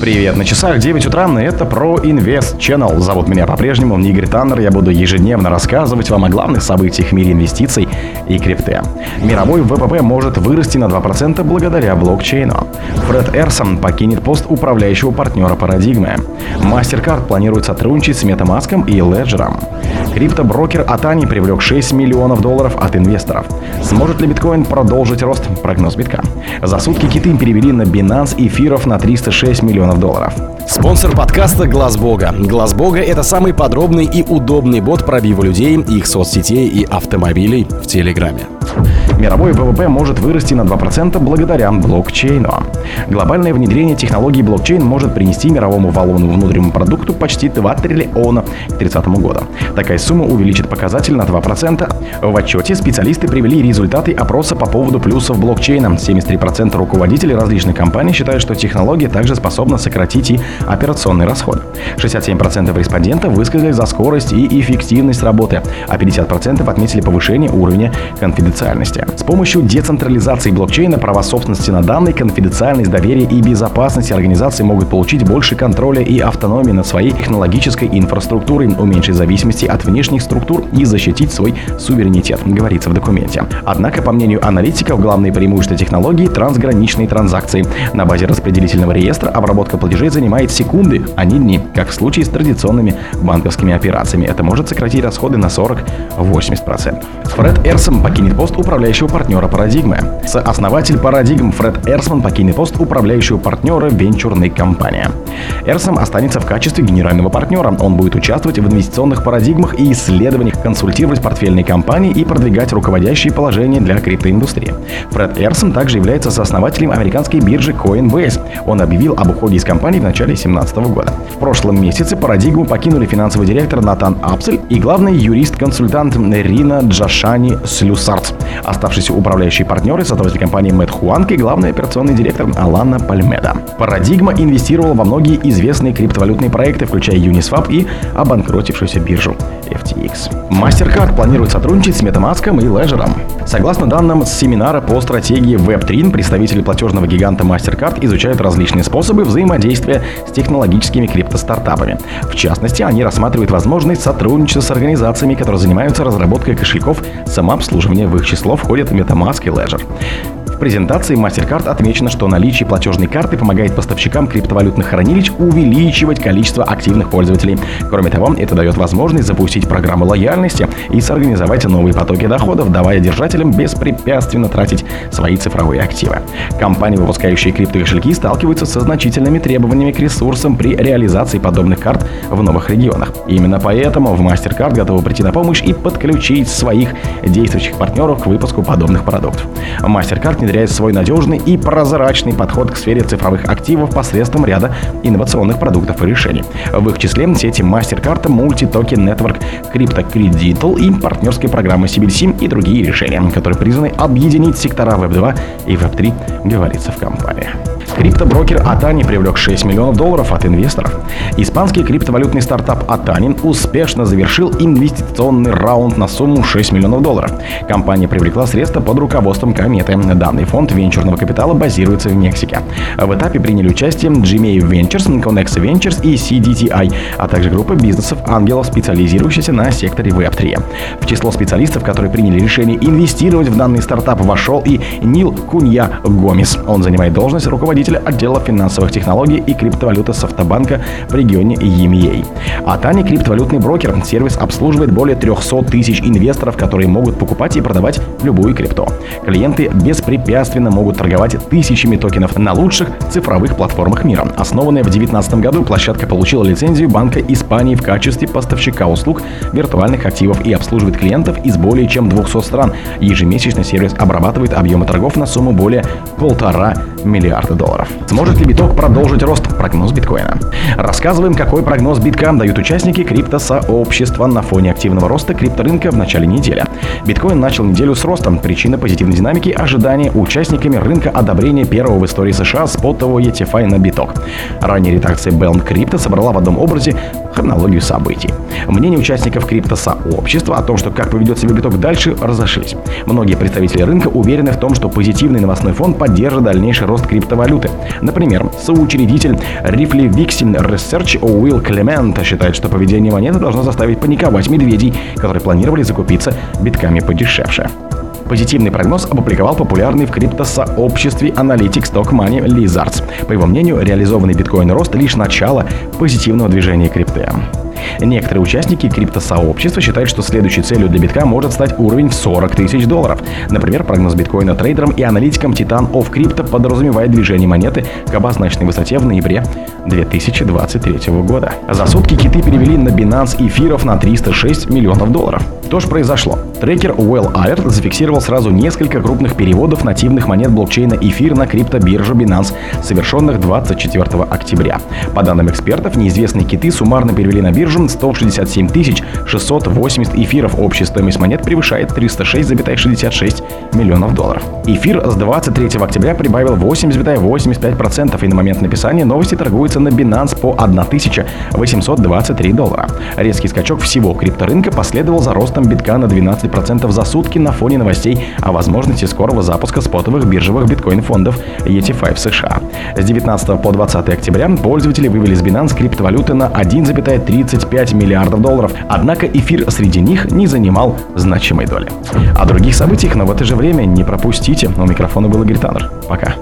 Привет, на часах 9 утра, и это про Invest Channel. Зовут меня по-прежнему Игорь Таннер. Я буду ежедневно рассказывать вам о главных событиях в мире инвестиций и крипты. Мировой ВВП может вырасти на 2% благодаря блокчейну. Фред Эрсон покинет пост управляющего партнера парадигмы. MasterCard планирует сотрудничать с MetaMask и Ledger. Криптоброкер Атани привлек 6 миллионов долларов от инвесторов. Сможет ли биткоин продолжить рост? Прогноз битка. За сутки киты перевели на Binance эфиров на 306 миллионов долларов. Спонсор подкаста Глаз Бога. Глаз Бога это самый подробный и удобный бот пробива людей, их соцсетей и автомобилей в Телеграме. Мировой ВВП может вырасти на 2% благодаря блокчейну. Глобальное внедрение технологий блокчейн может принести мировому валовому внутреннему продукту почти 2 триллиона к 30 году. Такая сумма увеличит показатель на 2%. В отчете специалисты привели результаты опроса по поводу плюсов блокчейна. 73% руководителей различных компаний считают, что технология также способна сократить и операционные расходы. 67% респондентов высказали за скорость и эффективность работы, а 50% отметили повышение уровня конфиденциальности. С помощью децентрализации блокчейна права собственности на данные, конфиденциальность, доверие и безопасность организации могут получить больше контроля и автономии над своей технологической инфраструктурой, уменьшить зависимости от внешних структур и защитить свой суверенитет, говорится в документе. Однако, по мнению аналитиков, главные преимущества технологии – трансграничные транзакции. На базе распределительного реестра обработка платежей занимает секунды, а не дни, как в случае с традиционными банковскими операциями. Это может сократить расходы на 40-80%. Фред Эрсом покинет пост управляющего управляющего партнера парадигмы. Сооснователь парадигм Фред Эрсман покинет пост управляющего партнера венчурной компании. Эрсом останется в качестве генерального партнера. Он будет участвовать в инвестиционных парадигмах и исследованиях, консультировать портфельные компании и продвигать руководящие положения для криптоиндустрии. Фред Эрсом также является сооснователем американской биржи Coinbase. Он объявил об уходе из компании в начале 2017 года. В прошлом месяце парадигму покинули финансовый директор Натан Апсель и главный юрист-консультант Рина Джашани Слюсарт. Оставшиеся управляющие партнеры, сотрудники компании Мэтт Хуанг и главный операционный директор Алана Пальмеда. Парадигма инвестировала во многие известные криптовалютные проекты, включая Uniswap и обанкротившуюся биржу FTX. MasterCard планирует сотрудничать с MetaMask и Ledger. Согласно данным с семинара по стратегии Web3, представители платежного гиганта MasterCard изучают различные способы взаимодействия с технологическими криптостартапами. В частности, они рассматривают возможность сотрудничества с организациями, которые занимаются разработкой кошельков самообслуживания. В их число входят MetaMask и Ledger. В презентации MasterCard отмечено, что наличие платежной карты помогает поставщикам криптовалютных хранилищ увеличивать количество активных пользователей. Кроме того, это дает возможность запустить программы лояльности и сорганизовать новые потоки доходов, давая держателям беспрепятственно тратить свои цифровые активы. Компании, выпускающие криптокошельки, сталкиваются со значительными требованиями к ресурсам при реализации подобных карт в новых регионах. Именно поэтому в MasterCard готовы прийти на помощь и подключить своих действующих партнеров к выпуску подобных продуктов. MasterCard внедряет свой надежный и прозрачный подход к сфере цифровых активов посредством ряда инновационных продуктов и решений. В их числе сети MasterCard, Multi-Token Network, CryptoCredital и партнерские программы CBDC и другие решения, которые призваны объединить сектора Web2 и Web3, говорится в компании. Криптоброкер Атани привлек 6 миллионов долларов от инвесторов. Испанский криптовалютный стартап Атанин успешно завершил инвестиционный раунд на сумму 6 миллионов долларов. Компания привлекла средства под руководством Кометы. Данный фонд венчурного капитала базируется в Мексике. В этапе приняли участие Gmail Ventures, Connex Ventures и CDTI, а также группа бизнесов ангелов, специализирующихся на секторе Web3. В число специалистов, которые приняли решение инвестировать в данный стартап, вошел и Нил Кунья Гомес. Он занимает должность руководителя руководителя отдела финансовых технологий и криптовалюты Софтобанка в регионе EMEA. А Тани криптовалютный брокер. Сервис обслуживает более 300 тысяч инвесторов, которые могут покупать и продавать любую крипту. Клиенты беспрепятственно могут торговать тысячами токенов на лучших цифровых платформах мира. Основанная в 2019 году, площадка получила лицензию Банка Испании в качестве поставщика услуг виртуальных активов и обслуживает клиентов из более чем 200 стран. Ежемесячно сервис обрабатывает объемы торгов на сумму более полтора миллиарда долларов долларов. Сможет ли биток продолжить рост? Прогноз биткоина. Рассказываем, какой прогноз битка дают участники криптосообщества на фоне активного роста крипторынка в начале недели. Биткоин начал неделю с ростом. Причина позитивной динамики – ожидания участниками рынка одобрения первого в истории США спотового ETFI на биток. Ранее редакция Bell Crypto собрала в одном образе хронологию событий. Мнения участников криптосообщества о том, что как поведет себя биток дальше, разошлись. Многие представители рынка уверены в том, что позитивный новостной фон поддержит дальнейший рост криптовалюты эксперты. Например, соучредитель Vixen Research Уилл Клемент считает, что поведение монеты должно заставить паниковать медведей, которые планировали закупиться битками подешевше. Позитивный прогноз опубликовал популярный в криптосообществе аналитик Stock Money Lizards. По его мнению, реализованный биткоин-рост лишь начало позитивного движения крипты. Некоторые участники криптосообщества считают, что следующей целью для битка может стать уровень в 40 тысяч долларов. Например, прогноз биткоина трейдерам и аналитикам Titan of Crypto подразумевает движение монеты к обозначенной высоте в ноябре 2023 года. За сутки киты перевели на Binance эфиров на 306 миллионов долларов. Что же произошло? Трекер Well Alert зафиксировал сразу несколько крупных переводов нативных монет блокчейна эфир на криптобиржу Binance, совершенных 24 октября. По данным экспертов, неизвестные киты суммарно перевели на биржу 167 680 эфиров. Общая стоимость монет превышает 306,66 миллионов долларов. Эфир с 23 октября прибавил 8,85% и на момент написания новости торгуются на Binance по 1823 доллара. Резкий скачок всего крипторынка последовал за ростом битка на 12% за сутки на фоне новостей о возможности скорого запуска спотовых биржевых биткоин-фондов ET5 в США. С 19 по 20 октября пользователи вывели с Binance криптовалюты на 1,35 миллиардов долларов, однако эфир среди них не занимал значимой доли. О других событиях, но в это же время не пропустите. У микрофона был Игорь Таннер. Пока.